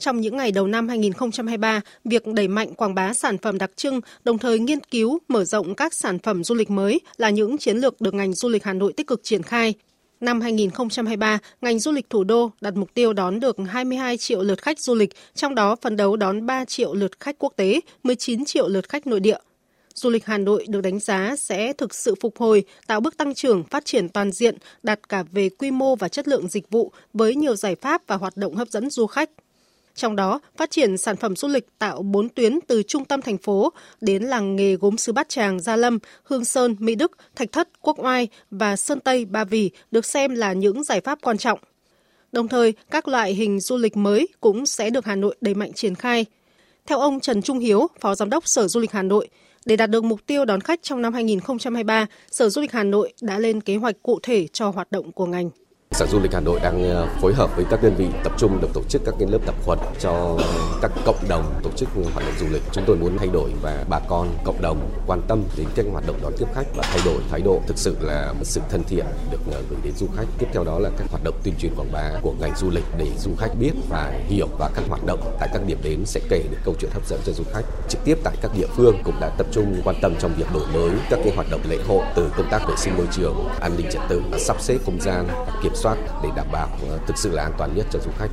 Trong những ngày đầu năm 2023, việc đẩy mạnh quảng bá sản phẩm đặc trưng, đồng thời nghiên cứu, mở rộng các sản phẩm du lịch mới là những chiến lược được ngành du lịch Hà Nội tích cực triển khai. Năm 2023, ngành du lịch thủ đô đặt mục tiêu đón được 22 triệu lượt khách du lịch, trong đó phấn đấu đón 3 triệu lượt khách quốc tế, 19 triệu lượt khách nội địa. Du lịch Hà Nội được đánh giá sẽ thực sự phục hồi, tạo bước tăng trưởng, phát triển toàn diện, đạt cả về quy mô và chất lượng dịch vụ với nhiều giải pháp và hoạt động hấp dẫn du khách. Trong đó, phát triển sản phẩm du lịch tạo 4 tuyến từ trung tâm thành phố đến làng nghề gốm sứ Bát Tràng, Gia Lâm, Hương Sơn, Mỹ Đức, Thạch Thất, Quốc Oai và Sơn Tây, Ba Vì được xem là những giải pháp quan trọng. Đồng thời, các loại hình du lịch mới cũng sẽ được Hà Nội đẩy mạnh triển khai. Theo ông Trần Trung Hiếu, Phó Giám đốc Sở Du lịch Hà Nội, để đạt được mục tiêu đón khách trong năm 2023, Sở Du lịch Hà Nội đã lên kế hoạch cụ thể cho hoạt động của ngành. Sở Du lịch Hà Nội đang ờ, phối hợp với các đơn vị tập trung được tổ chức các cái lớp tập huấn cho các cộng đồng tổ chức hoạt động du lịch. Chúng tôi muốn thay đổi và bà con cộng đồng quan tâm đến các hoạt động đón tiếp khách và thay đổi thái độ thực sự là một sự thân thiện được ờ, gửi đến du khách. Tiếp theo đó là các hoạt động tuyên truyền quảng bá của ngành du lịch để du khách biết và hiểu và các hoạt động tại các điểm đến sẽ kể được câu chuyện hấp dẫn cho du khách. Trực tiếp tại các địa phương cũng đã tập trung quan tâm trong việc đổi mới các cái hoạt động lễ hội từ công tác vệ sinh môi trường, an ninh trật tự, sắp xếp không gian, kiểm soát để đảm bảo ờ, thực sự là an toàn nhất cho du khách.